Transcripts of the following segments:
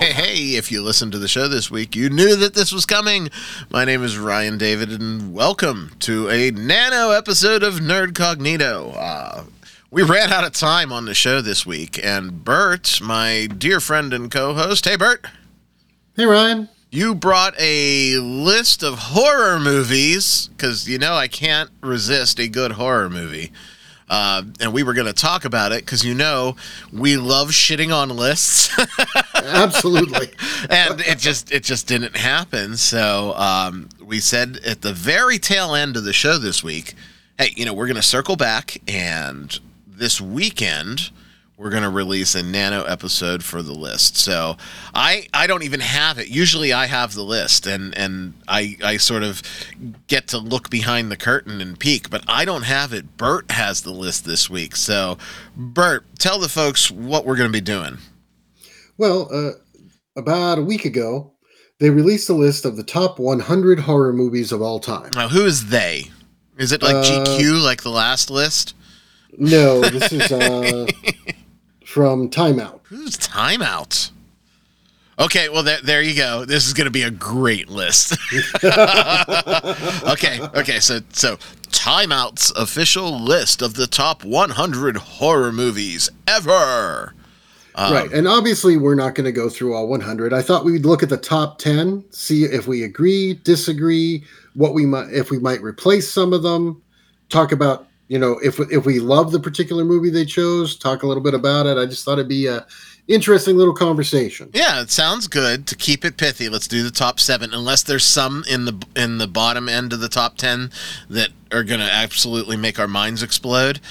Hey, if you listened to the show this week, you knew that this was coming. My name is Ryan David, and welcome to a nano episode of Nerdcognito. Uh, we ran out of time on the show this week, and Bert, my dear friend and co host, hey, Bert, Hey, Ryan. You brought a list of horror movies because you know I can't resist a good horror movie. Uh, and we were going to talk about it because you know we love shitting on lists. Absolutely. and it just it just didn't happen. So um, we said at the very tail end of the show this week, hey, you know, we're going to circle back, and this weekend we're going to release a nano episode for the list. So I I don't even have it. Usually I have the list, and and I I sort of get to look behind the curtain and peek, but I don't have it. Bert has the list this week. So Bert, tell the folks what we're going to be doing. Well, uh, about a week ago, they released a list of the top 100 horror movies of all time. Now, who is they? Is it like Uh, GQ, like the last list? No, this is uh, from Time Out. Who's Time Out? Okay, well there, there you go. This is going to be a great list. okay, okay. So so Time Out's official list of the top 100 horror movies ever. Um, right. And obviously, we're not going to go through all 100. I thought we'd look at the top 10, see if we agree, disagree, what we might, if we might replace some of them, talk about, you know, if, if we love the particular movie they chose, talk a little bit about it. I just thought it'd be a interesting little conversation. Yeah, it sounds good. To keep it pithy, let's do the top seven. Unless there's some in the in the bottom end of the top ten that are going to absolutely make our minds explode.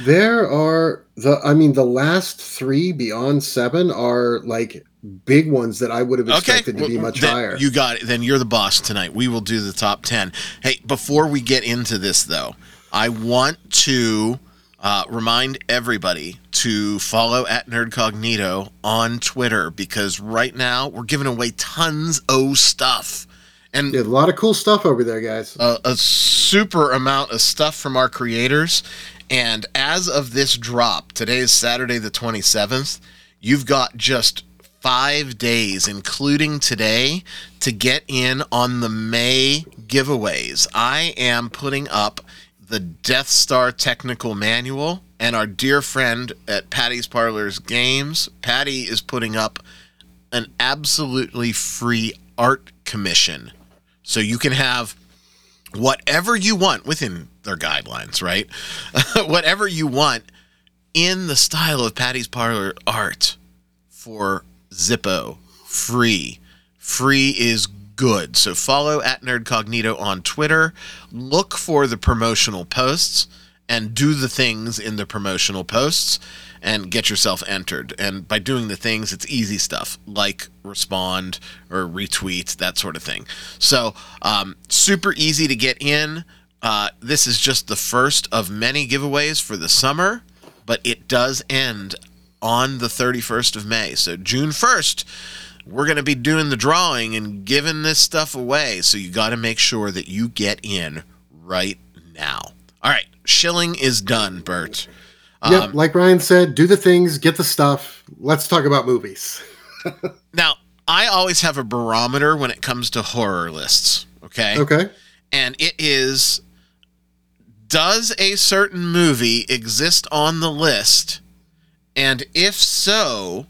There are the I mean the last three beyond seven are like big ones that I would have expected to be much then higher. You got it. Then you're the boss tonight. We will do the top 10. Hey, before we get into this, though, I want to uh, remind everybody to follow at Nerdcognito on Twitter because right now we're giving away tons of stuff. And Yeah, a lot of cool stuff over there, guys. a, a super amount of stuff from our creators. And as of this drop, today is Saturday the 27th, you've got just five days, including today, to get in on the May giveaways. I am putting up the Death Star technical manual, and our dear friend at Patty's Parlors Games, Patty is putting up an absolutely free art commission. So you can have whatever you want within their guidelines, right? whatever you want in the style of Patty's Parlor art for Zippo, free. Free is good. So follow at Nerdcognito on Twitter. Look for the promotional posts and do the things in the promotional posts and get yourself entered. And by doing the things, it's easy stuff like respond or retweet, that sort of thing. So, um, super easy to get in. Uh, this is just the first of many giveaways for the summer, but it does end on the 31st of May. So, June 1st, we're going to be doing the drawing and giving this stuff away. So, you got to make sure that you get in right now. All right, shilling is done, Bert. yep, Um, like Ryan said, do the things, get the stuff. Let's talk about movies. Now, I always have a barometer when it comes to horror lists, okay? Okay. And it is does a certain movie exist on the list? And if so,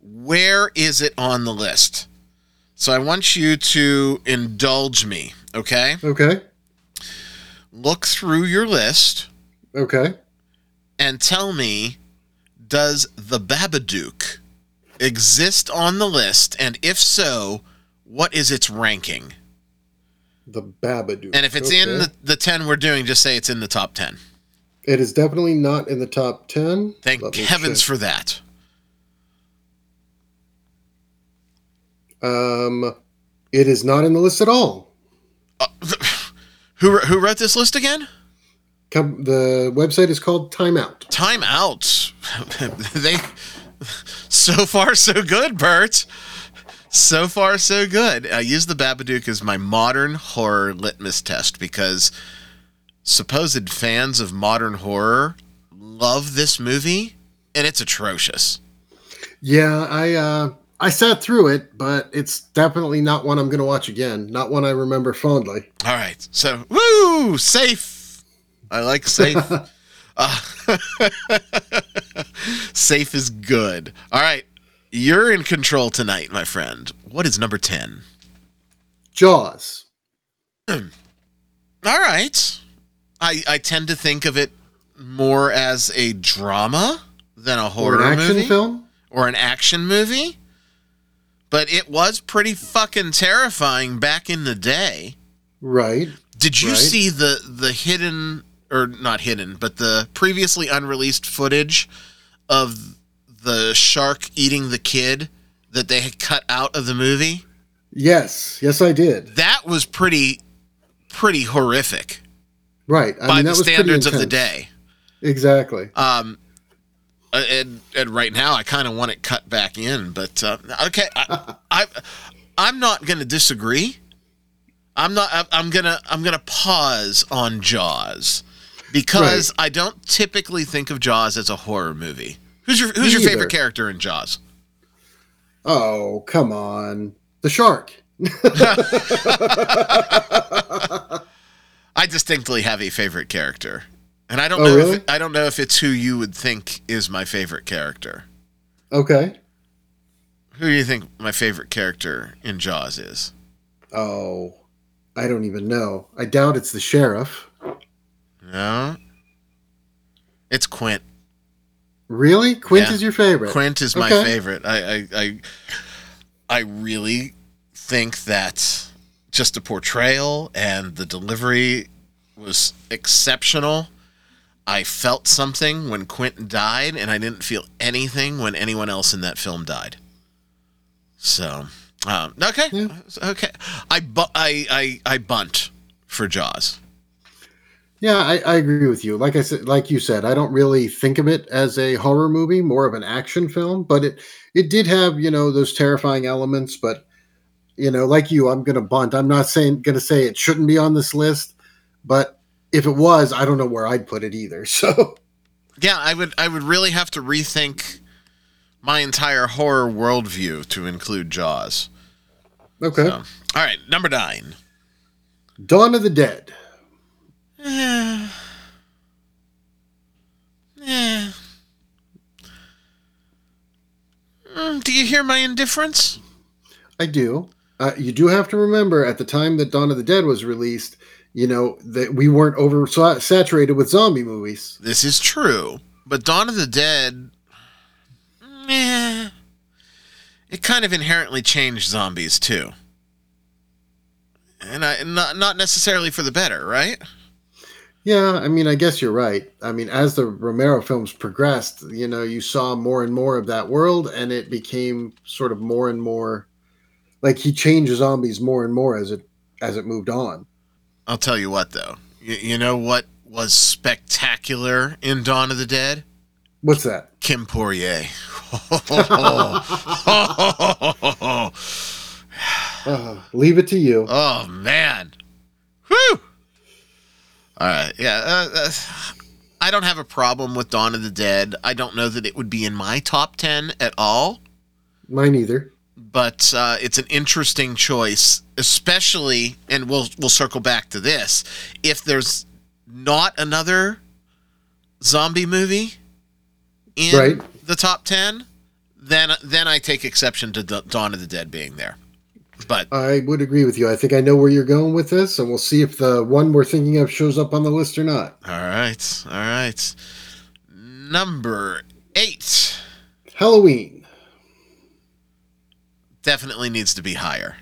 where is it on the list? So I want you to indulge me, okay? Okay. Look through your list Okay. and tell me does The Babadook exist on the list? And if so, what is its ranking? The Babadook. And if it's in the, the 10 we're doing, just say it's in the top 10. It is definitely not in the top 10. Thank Let heavens for that. Um, it is not in the list at all. Who, who wrote this list again? Com- the website is called Time Out. Timeout. They so far so good, Bert. So far so good. I use the Babadook as my modern horror litmus test because supposed fans of modern horror love this movie, and it's atrocious. Yeah, I uh, I sat through it, but it's definitely not one I'm going to watch again. Not one I remember fondly. All right, so woo, safe. I like safe. uh, safe is good. All right, you're in control tonight, my friend. What is number ten? Jaws. All right. I I tend to think of it more as a drama than a Or horror an action movie film. or an action movie. But it was pretty fucking terrifying back in the day. Right. Did you Right. see the the hidden or not hidden, but the previously unreleased footage of the shark eating the kid that they had cut out of the movie? Yes. Yes, I did. That was pretty pretty horrific Right. I by mean, the standards of the day. Exactly. Um, and, and right now, I kind of want it cut back in, but uh, okay, I, I, I'm not going to disagree. I'm not. I'm gonna. I'm gonna pause on Jaws because I don't typically think of Jaws as a horror movie. Who's your Who's Me your favorite either. character in Jaws? Oh, come on. The shark. I distinctly have a favorite character, and I don't Oh, know. really? If, I don't know if it's who you would think is my favorite character. Okay. Who do you think my favorite character in Jaws is? Oh, I don't even know. I doubt it's the sheriff. No. It's Quint. Really? Quint Yeah. is your favorite? Quint is my favorite. I, I I I really think that just the portrayal and the delivery was exceptional. I felt something when Quint died, and I didn't feel anything when anyone else in that film died. So, um, okay, Yeah. okay. I, bu- I I I bunt for Jaws. Yeah, I, I agree with you. Like I said, like you said, I don't really think of it as a horror movie, more of an action film. But it it did have you know those terrifying elements. But you know, like you, I'm gonna bunt. I'm not saying gonna say it shouldn't be on this list, but if it was, I don't know where I'd put it either. So Yeah, I would I would really have to rethink my entire horror worldview to include Jaws. okay, So, all right, number nine. Dawn of the Dead. Eh. Eh. Mm, Do you hear my indifference? I do. Uh, you do have to remember at the time that Dawn of the Dead was released, you know that we weren't over saturated with zombie movies. This is true, but Dawn of the Dead, eh, it kind of inherently changed zombies too, and I not not necessarily for the better, right? Yeah, I mean, I guess you're right. I mean, as the Romero films progressed, you know, you saw more and more of that world, and it became sort of more and more like he changed zombies more and more as it as it moved on. I'll tell you what, though. You, you know what was spectacular in Dawn of the Dead? What's that? Kim Poirier. Uh, leave it to you. oh man. Whew. All right. Yeah. Uh, uh, I don't have a problem with Dawn of the Dead. I don't know that it would be in my top ten at all. Mine either. But uh, it's an interesting choice, especially, and we'll we'll circle back to this. If there's not another zombie movie in Right. the top ten, then then I take exception to Da- Dawn of the Dead being there. But I would agree with you. I think I know where you're going with this, and we'll see if the one we're thinking of shows up on the list or not. all right, all right. Number eight Halloween. Definitely needs to be higher.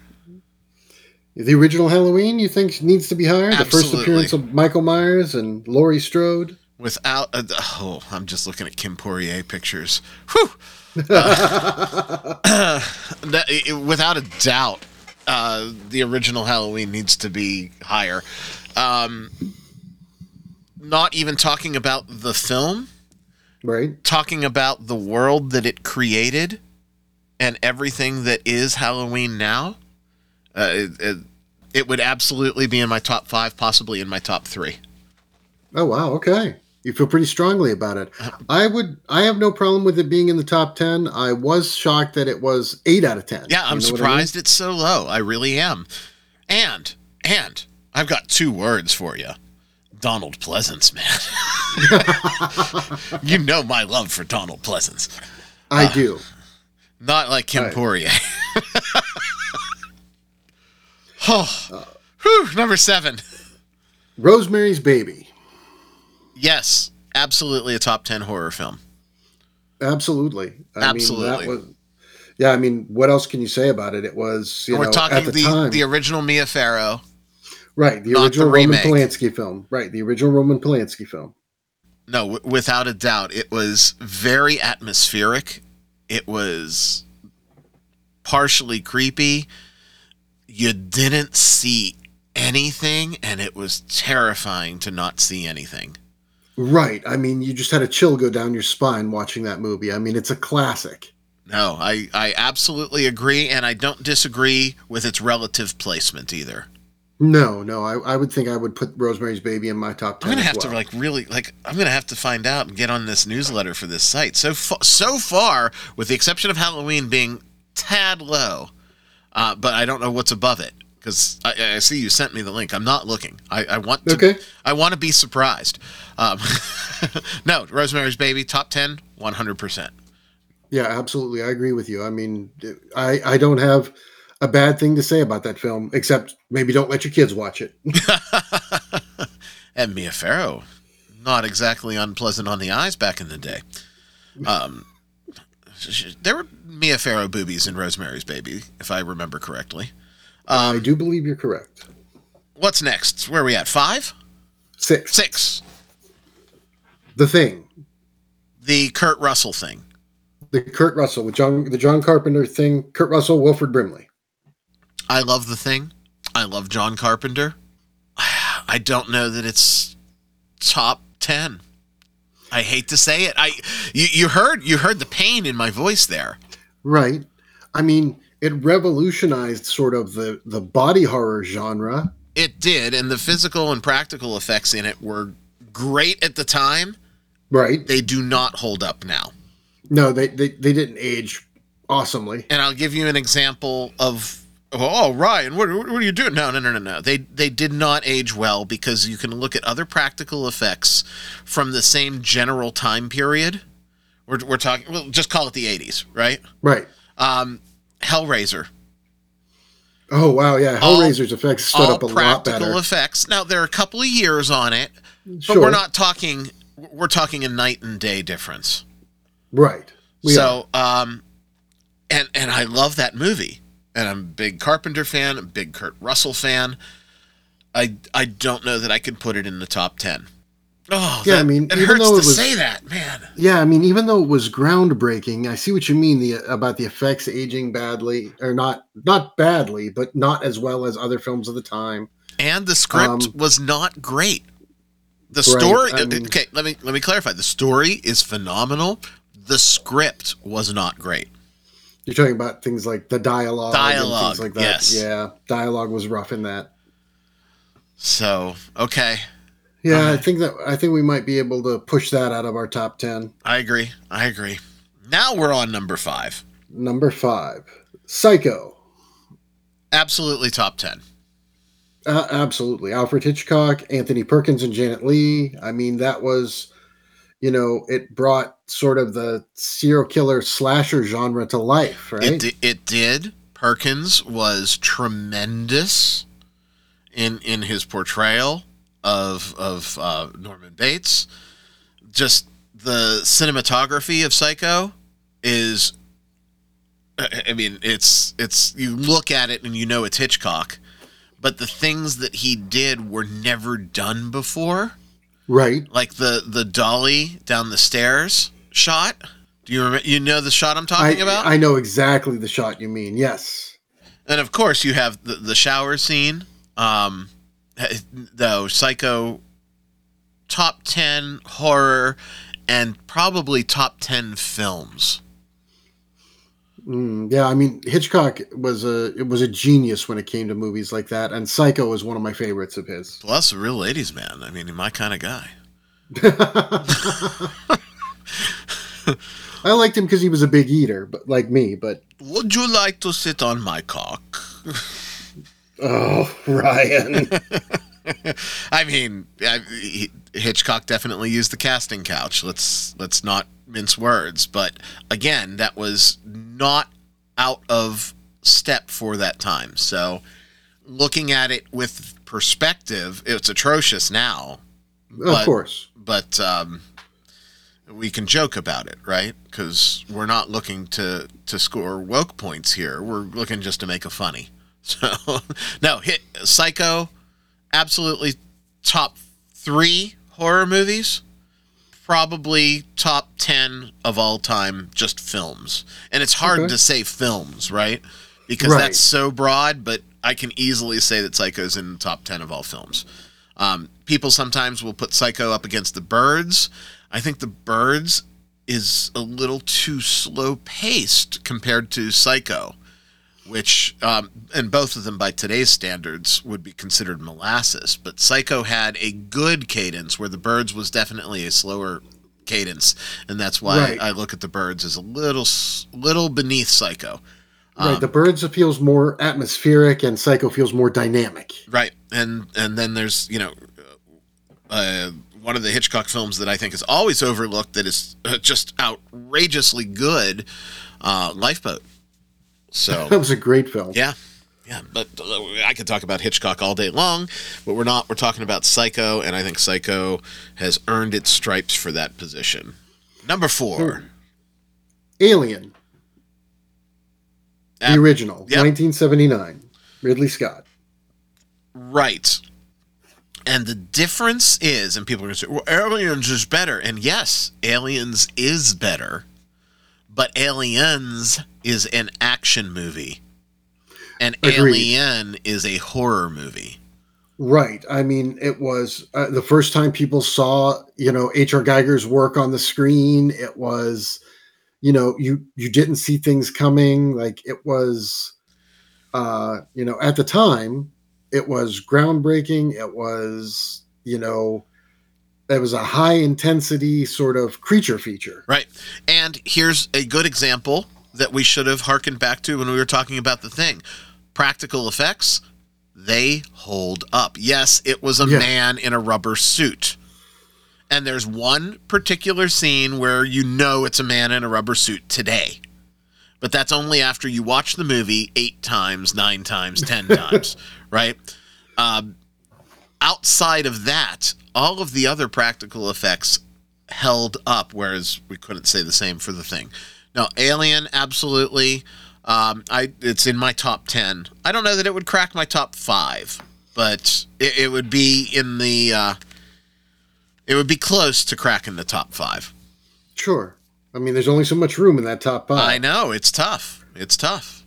The original Halloween, you think needs to be higher? The first appearance of Michael Myers and Laurie Strode. Without, a, oh, I'm just looking at Kim Poirier pictures. Whew. Uh, that, it- without a doubt, uh, the original Halloween needs to be higher. Um, not even talking about the film, Right. talking about the world that it created and everything that is Halloween now. Uh, it, it, it would absolutely be in my top five, possibly in my top three. Oh wow, okay. You feel pretty strongly about it. Uh, I would. I have no problem with it being in the top ten. I was shocked that it was eight out of ten. Yeah, I'm You know what I mean? surprised it's so low. I really am. And and I've got two words for you. Donald Pleasence, man. you know my love for Donald Pleasence. I do. Not like Kim Right. Poirier. oh. Whew, number seven. Rosemary's Baby. Yes, absolutely a top 10 horror film. Absolutely. I Absolutely. Mean, that was, yeah, I mean, what else can you say about it? It was, you We're know, talking at the, the, time, the original Mia Farrow. right? The not the original Roman. Polanski film, right? The original Roman Polanski film. No, w- without a doubt, it was very atmospheric. It was partially creepy. You didn't see anything, and it was terrifying to not see anything. Right. I mean, you just had a chill go down your spine watching that movie. I mean, it's a classic. No, I, I absolutely agree, and I don't disagree with its relative placement either. No, no, I, I would think I would put Rosemary's Baby in my top ten. I'm gonna have to like really like I'm gonna have to find out and get on this newsletter for this site. So fa- so far, with the exception of Halloween being tad low, uh, but I don't know what's above it because I, I see you sent me the link. I'm not looking. I, I want to. Okay. I want to be surprised. Um, no, Rosemary's Baby top ten, 100. percent Yeah, absolutely. I agree with you. I mean, I I don't have a bad thing to say about that film, except maybe don't let your kids watch it. And Mia Farrow, not exactly unpleasant on the eyes back in the day. Um, there were Mia Farrow boobies in Rosemary's Baby, if I remember correctly. I Um, do believe you're correct. what's next? Where are we at? Five? Six. Six. The Thing, The Kurt Russell thing. the Kurt Russell with John, the John Carpenter thing. Kurt Russell, Wilford Brimley. I love the thing. I love John Carpenter. I don't know that it's top ten. I hate to say it. I you, you heard you heard the pain in my voice there. Right. I mean, it revolutionized sort of the the body horror genre. It did, and the physical and practical effects in it were great at the time. Right. They do not hold up now. No, they they, they didn't age awesomely. And I'll give you an example of oh Ryan, what, what are you doing? No, no, no, no, no. They they did not age well because you can look at other practical effects from the same general time period. We're, we're talking. Well, just call it the '80s, right? Right. Um, Hellraiser, Oh wow, yeah. All- Hellraiser's effects stood up a lot better. practical effects. Now there are a couple of years on it, but Sure. we're not talking. We're talking a night and day difference. right. We are. so, um, and and I love that movie, and I'm a big Carpenter fan, a big Kurt Russell fan. I I don't know that I could put it in the top ten. Oh, Yeah, that- I mean, it even hurts though to it was- say that, man. Yeah, I mean, even though it was groundbreaking, I see what you mean the about the effects aging badly, or not not badly, but not as well as other films of the time. And the script Um, was not great. The Right, story. I mean- okay, let me let me clarify. The story is phenomenal. The script was not great. You're talking about things like the dialogue, and Dialogue, things like that. yes. Yeah, dialogue was rough in that. So okay, Yeah, I Uh, think that I think we might be able to push that out of our top ten. I agree. I agree. Now we're on number five. Number five, Psycho. Absolutely top ten. Uh, absolutely. Alfred Hitchcock, Anthony Perkins, and Janet Leigh. I mean, that was, you know, it brought sort of the serial killer slasher genre to life, right? It, it did. Perkins was tremendous in in his portrayal of of uh, Norman Bates. Just the cinematography of Psycho is. I I mean, it's it's you look at it and you know it's Hitchcock, but the things that he did were never done before. Right. Like the the dolly down the stairs shot. Do you remember? You know the shot I'm I, talking about? I know exactly the shot you mean. Yes. And of course, you have the, the shower scene. Um, though Psycho, top ten horror, and probably top ten films. Mm, yeah, I mean Hitchcock was a it was a genius when it came to movies like that, and Psycho is one of my favorites of his. Plus, a real ladies' man. I mean, he's my kind of guy. I liked him because he was a big eater, but like me. But would you like to sit on my cock? oh, Ryan. I mean, I, Hitchcock definitely used the casting couch. Let's let's not mince words, but again, that was not out of step for that time. So, looking at it with perspective, it's atrocious now. But, of course, but um, we can joke about it, right? Because we're not looking to to score woke points here. We're looking just to make a funny. So, no, hit Psycho, absolutely top three horror movies. Probably top ten of all time, just films. And it's hard okay. to say films, right? Because right. that's so broad. But I can easily say that Psycho's in the top ten of all films. Um, people sometimes will put Psycho up against the Birds. I think the Birds is a little too slow paced compared to Psycho, which, um, and both of them by today's standards would be considered molasses. But Psycho had a good cadence, where the Birds was definitely a slower cadence, and that's why right. I look at the Birds as a little, little beneath Psycho. Right, um, the Birds feels more atmospheric, and Psycho feels more dynamic. Right, and and then there's you know, uh, one of the Hitchcock films that I think is always overlooked that is uh, just outrageously good, uh, Lifeboat. So that was a great film. Yeah, yeah. But uh, I could talk about Hitchcock all day long, but we're not. We're talking about Psycho, and I think Psycho has earned its stripes for that position. Number four, Alien, the original, yep. 1979, Ridley Scott. Right. And the difference is, and people are going to say, well, Aliens is better. And yes, Aliens is better, but Aliens is an action movie. And Agreed. Alien is a horror movie. Right. I mean, it was uh, the first time people saw, you know, H.R. Giger's work on the screen. It was, you know, you you didn't see things coming. Like it was, uh, you know, at the time, it was groundbreaking. It was, you know, it was a high intensity sort of creature feature. Right. And here's a good example that we should have harkened back to when we were talking about the thing. Practical effects, they hold up. Yes, it was a yeah. man in a rubber suit. And there's one particular scene where you know it's a man in a rubber suit today. But that's only after you watch the movie eight times, nine times, ten times, right? Um, outside of that, all of the other practical effects held up, whereas we couldn't say the same for the thing. Now, Alien, absolutely. Um, I it's in my top ten. I don't know that it would crack my top five, but it, it would be in the. Uh, it would be close to cracking the top five. Sure. I mean, there's only so much room in that top five. I know it's tough. It's tough.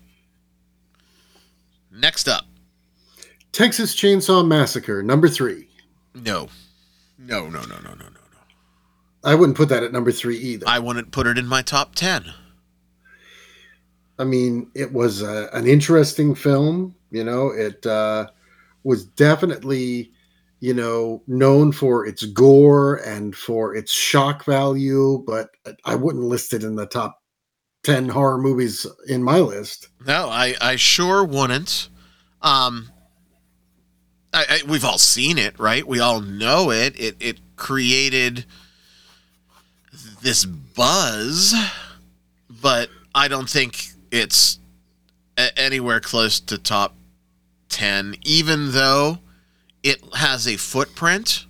Next up, Texas Chainsaw Massacre, number three. No. No, no, no, no, no, no, no. I wouldn't put that at number three either. I wouldn't put it in my top 10. I mean, it was a, an interesting film. You know, it uh, was definitely, you know, known for its gore and for its shock value, but I wouldn't list it in the top 10 horror movies in my list. No, I, I sure wouldn't. Um, I, I, we've all seen it, right? We all know it. It it created this buzz, but I don't think it's a- anywhere close to top 10 even though it has a footprint.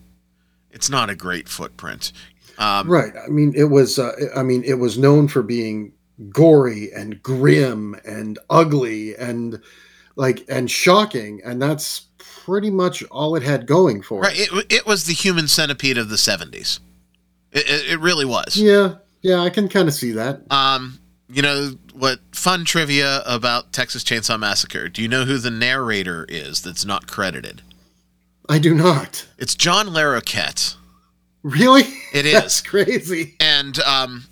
It's not a great footprint. Um, right. I mean, it was. Uh, I mean, it was known for being gory and grim and ugly and like and shocking, and that's pretty much all it had going for right. it. It, it was the human centipede of the 70s. It, it, it really was. Yeah, yeah, I can kind of see that. Um, you know what? Fun trivia about Texas Chainsaw Massacre. Do you know who the narrator is that's not credited? I do not. It's John Larroquette. Really? It is. That's crazy. And um,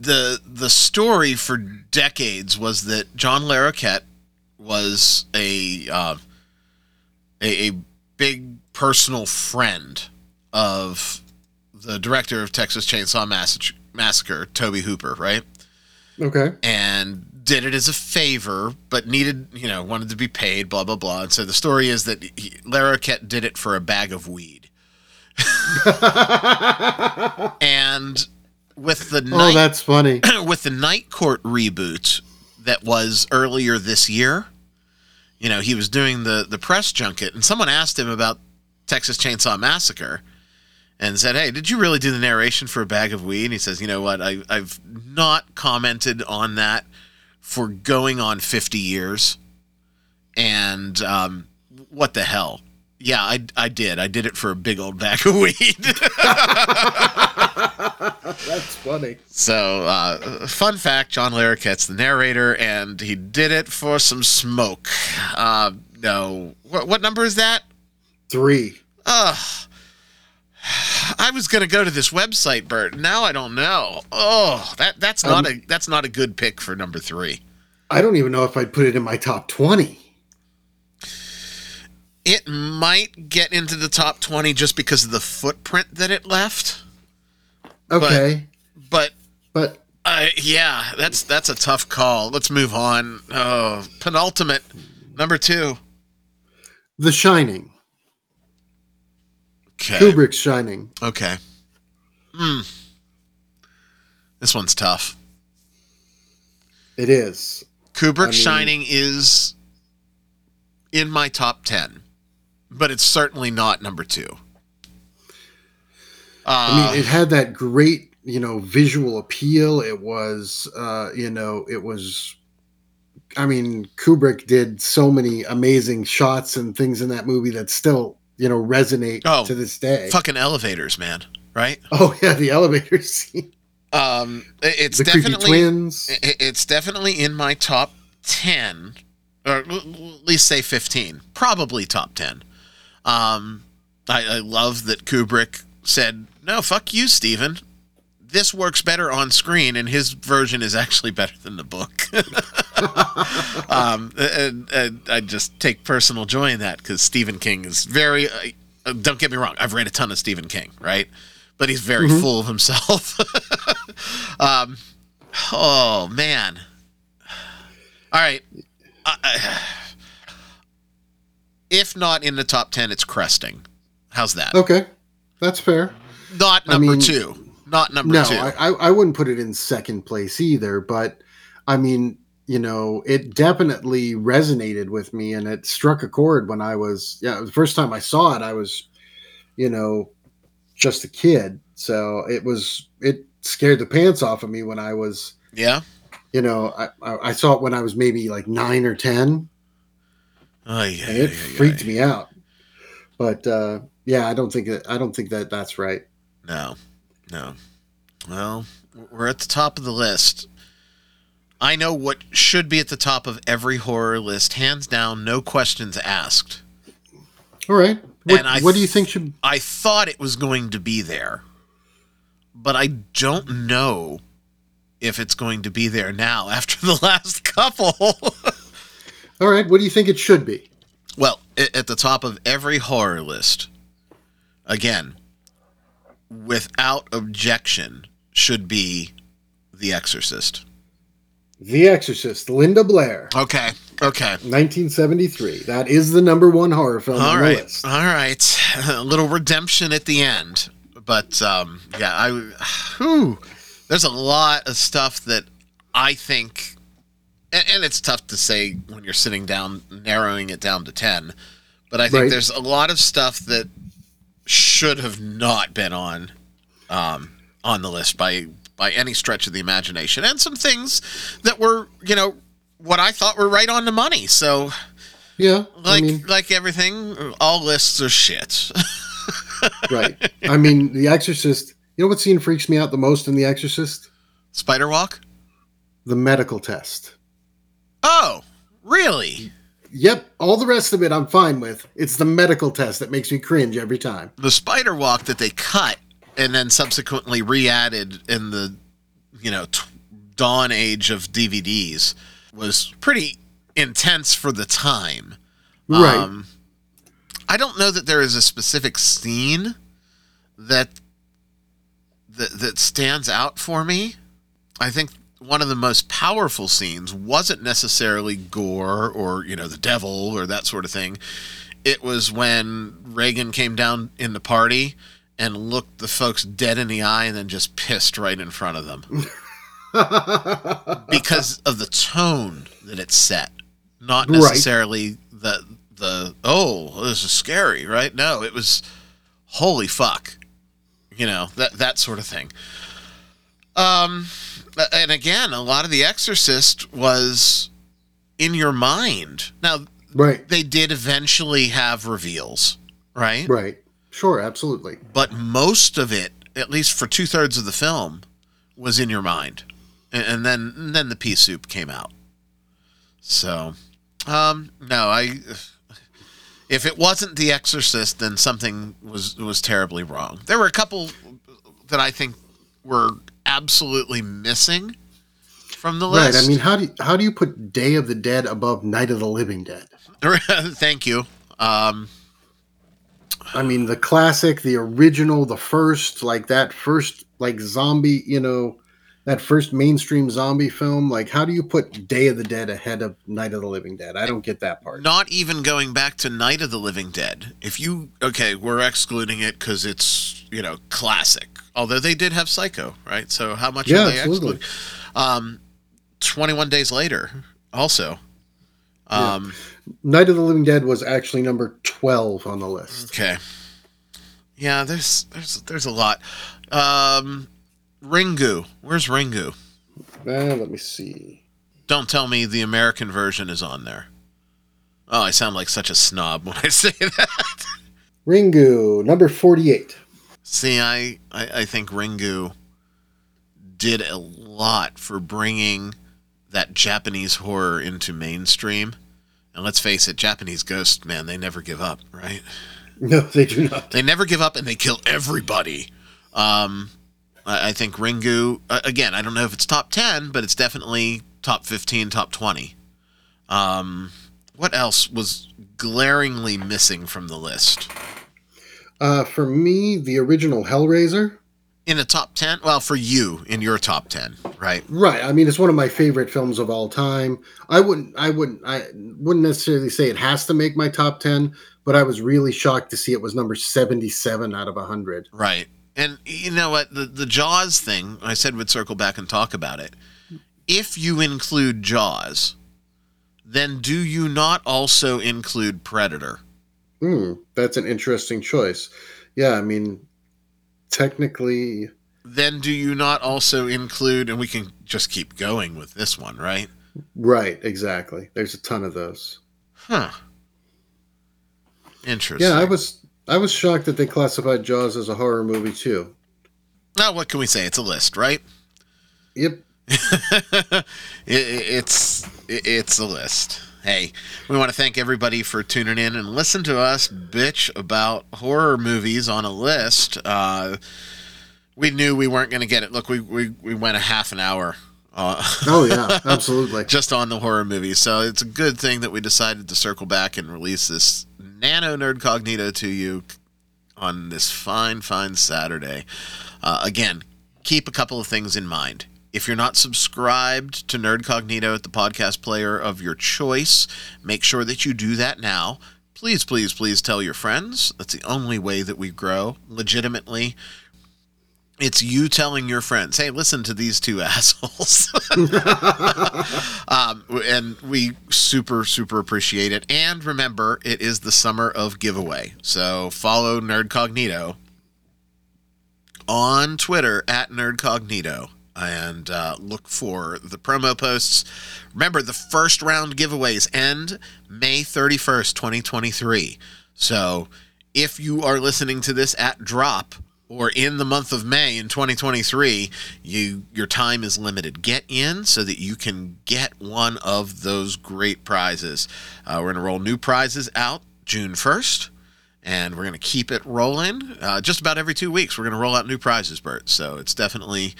the the story for decades was that John Larroquette was a uh, a, a big personal friend of the director of Texas Chainsaw Massacre, Massacre Tobe Hooper, right? Okay. And did it as a favor, but needed, you know, wanted to be paid, blah blah blah. And so the story is that he, Larroquette did it for a bag of weed. and with the oh, that's funny. with the Night Court reboot that was earlier this year, you know, he was doing the the press junket, and someone asked him about Texas Chainsaw Massacre, and said, "Hey, did you really do the narration for a bag of weed?" And he says, "You know what? I, I've not commented on that for going on fifty years, and um, what the hell." Yeah, I, I did. I did it for a big old bag of weed. That's funny. So, uh, fun fact: John Larroquette's the narrator, and he did it for some smoke. Uh, no, what, what number is that? Three. Ugh. I was gonna go to this website, Bert. Now I don't know. Oh, that that's not Um, a that's not a good pick for number three. I don't even know if I'd put it in my top 20. It might get into the top twenty just because of the footprint that it left. Okay. But But, uh, yeah, that's that's a tough call. Let's move on. Oh, penultimate number two. The Shining. Okay. Kubrick's Shining. Okay. Hmm. This one's tough. It is. Kubrick I mean- Shining is in my top 10, but it's certainly not number two. I Uh, mean, it had that great, you know, visual appeal. It was, uh, you know, it was. I mean, Kubrick did so many amazing shots and things in that movie that still, you know, resonate Oh, to this day. fucking elevators, man. Right? Oh yeah, the elevator scene, Um, it's the definitely twins. it's definitely in my top 10 or at least say 15 probably top 10 um I, I love that kubrick said no fuck you steven. This works better on screen and his version is actually better than the book. Um and, and i just take personal joy in that because stephen king is very uh, don't get me wrong i've read a ton of stephen king right? But he's very full of himself. Um Oh man. All right. I- I- if not in the top ten, it's cresting. How's that? Okay, that's fair. Not I number mean- two. Not number no, two. I, I I wouldn't put it in second place either. But I mean, you know, it definitely resonated with me, and it struck a chord when I was yeah. The first time I saw it, I was, you know, just a kid, so it was it scared the pants off of me when I was, yeah. you know, I I, I saw it when I was maybe like nine or ten, Oh yeah. and it freaked me out. But uh, yeah, I don't think that I don't think that that's right. No. No. Well, we're at the top of the list. I know what should be at the top of every horror list, hands down, no questions asked. All right, what, And I what do you think should? I thought it was going to be there, but I don't know if it's going to be there now after the last couple. All right, what do you think it should be? well, at the top of every horror list, again, without objection, should be The Exorcist. The Exorcist, Linda Blair, Okay. Okay. 1973. That is the number one horror film All on right. the list. All right. A little redemption at the end. But um, yeah, I whew, there's a lot of stuff that I think and, and it's tough to say when you're sitting down narrowing it down to 10, but I think Right. there's a lot of stuff that should have not been on um, on the list by by any stretch of the imagination and some things that were, you know, what I thought were right on the money. So Yeah, like I mean, like everything, all lists are shit. right. I mean, The Exorcist. You know what scene freaks me out the most in The Exorcist? Spider Walk? The medical test. Oh, really? Yep, all the rest of it I'm fine with. It's the medical test that makes me cringe every time. The Spider Walk that they cut and then subsequently re-added in the you know t- dawn age of DVDs was pretty intense for the time. Right. Um, I don't know that there is a specific scene that that that stands out for me. I think one of the most powerful scenes wasn't necessarily gore or you know the devil or that sort of thing. It was when Regan came down in the party and looked the folks dead in the eye and then just pissed right in front of them because of the tone that it set, not Right. necessarily the the oh this is scary, right? No, it was holy fuck, you know that that sort of thing. Um, and again, a lot of The Exorcist was in your mind. Now right. they did eventually have reveals, right? Right. Sure. Absolutely. But most of it, at least for two thirds of the film, was in your mind, and, and then and then the pea soup came out. So, um, no, I. If it wasn't The Exorcist, then something was was terribly wrong. There were a couple that I think were absolutely missing from the list. Right. I mean, how do you, how do you put Day of the Dead above Night of the Living Dead? thank you. Um, I mean, the classic, the original, the first, like that first, like zombie, you know, that first mainstream zombie film. Like, how do you put Day of the Dead ahead of Night of the Living Dead? I don't get that part. not even going back to Night of the Living Dead. If you okay, we're excluding it because it's you know classic. Although they did have Psycho, right? So how much Yeah, are they absolutely. excluding? Um, Twenty One Days Later, also. Yeah. Um, Night of the Living Dead was actually number 12 on the list. Okay. Yeah, there's there's there's a lot. Um, Ringu, where's Ringu? Uh, let me see. Don't tell me the American version is on there. Oh, I sound like such a snob when I say that. Ringu, number 48. See, I, I, I think Ringu did a lot for bringing that Japanese horror into mainstream. And let's face it, Japanese ghosts, man, they never give up, right? No, they do not. They never give up and they kill everybody. Um, I, I think Ringu, uh, again, I don't know if it's top 10, but it's definitely top 15, top 20. Um, what else was glaringly missing from the list? Uh, for me, the original Hellraiser. In the top 10? Well, for you, in your top 10, right? Right. I mean, it's one of my favorite films of all time. I wouldn't, I wouldn't, I wouldn't necessarily say it has to make my top 10, but I was really shocked to see it was number 77 out of 100. Right. And you know what? The, the Jaws thing, I said we'd circle back and talk about it. If you include Jaws, then do you not also include Predator? Hmm, that's an interesting choice. Yeah, I mean, technically, then do you not also include and we can just keep going with this one right right, exactly. There's a ton of those. huh interesting Yeah, I was I was shocked that they classified Jaws as a horror movie too. now what can we say it's a list right Yep. it, it's it, it's a list hey we want to thank everybody for tuning in and listen to us bitch about horror movies on a list uh we knew we weren't going to get it look we, we we went a half an hour uh, Oh yeah, absolutely. just on the horror movies. So it's a good thing that we decided to circle back and release this nano Nerdcognito to you on this fine, fine Saturday. Uh, again, keep a couple of things in mind. If you're not subscribed to Nerdcognito at the podcast player of your choice, make sure that you do that now. Please, please, please tell your friends. That's the only way that we grow legitimately. It's you telling your friends, hey, listen to these two assholes. um, and we super, super appreciate it. And remember, it is the summer of giveaway. So follow Nerdcognito on Twitter at Nerdcognito and uh, look for the promo posts. Remember, the first round giveaways end May 31st, 2023. So if you are listening to this at drop, or in the month of May in 2023, you your time is limited. Get in so that you can get one of those great prizes. Uh, we're going to roll new prizes out June 1st, and we're going to keep it rolling. Uh, just about every two weeks, we're going to roll out new prizes, Bert. So it's definitely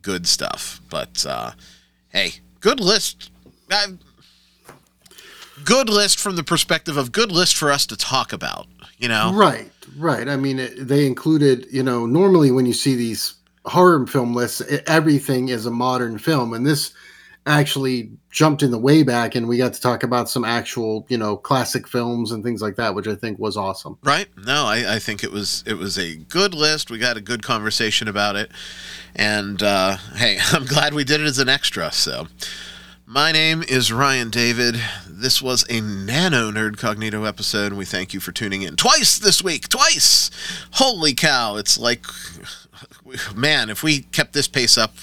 good stuff. But uh, hey, good list. Uh, good list from the perspective of good list for us to talk about. You know, right, right. I mean, it, they included. You know, normally when you see these horror film lists, it, everything is a modern film, and this actually jumped in the way back and we got to talk about some actual you know classic films and things like that which i think was awesome right no I, I think it was it was a good list we got a good conversation about it and uh, hey i'm glad we did it as an extra so my name is Ryan David. This was a Nano Nerdcognito episode, and we thank you for tuning in twice this week. Twice! Holy cow! It's like, man, if we kept this pace up,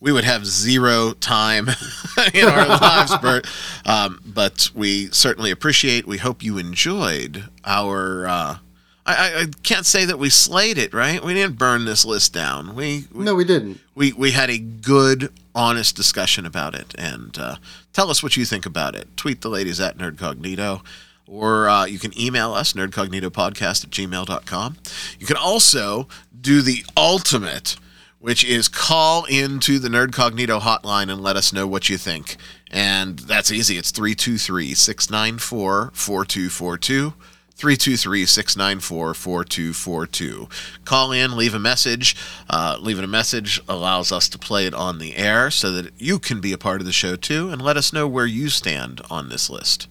we would have zero time in our lives, Bert. Um, but we certainly appreciate. We hope you enjoyed our. Uh, I, I, can't say that we slayed it, right? We didn't burn this list down. We, we no, we didn't. We we had a good, honest discussion about it, and uh, tell us what you think about it. Tweet the ladies at nerdcognito. Or uh, you can email us, nerdcognitopodcast at gmail.com. You can also do the ultimate which is call into the Nerdcognito hotline and let us know what you think. And that's easy. It's 323 694 4242. 323 694 4242. Call in, leave a message. Uh, leaving a message allows us to play it on the air so that you can be a part of the show too and let us know where you stand on this list.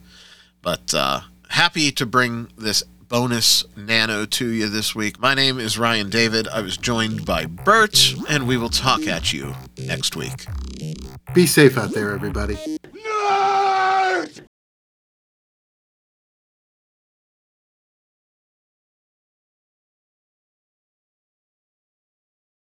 But uh, happy to bring this bonus nano to you this week. My name is Ryan David. I was joined by Bert, and we will talk at you next week. Be safe out there, everybody.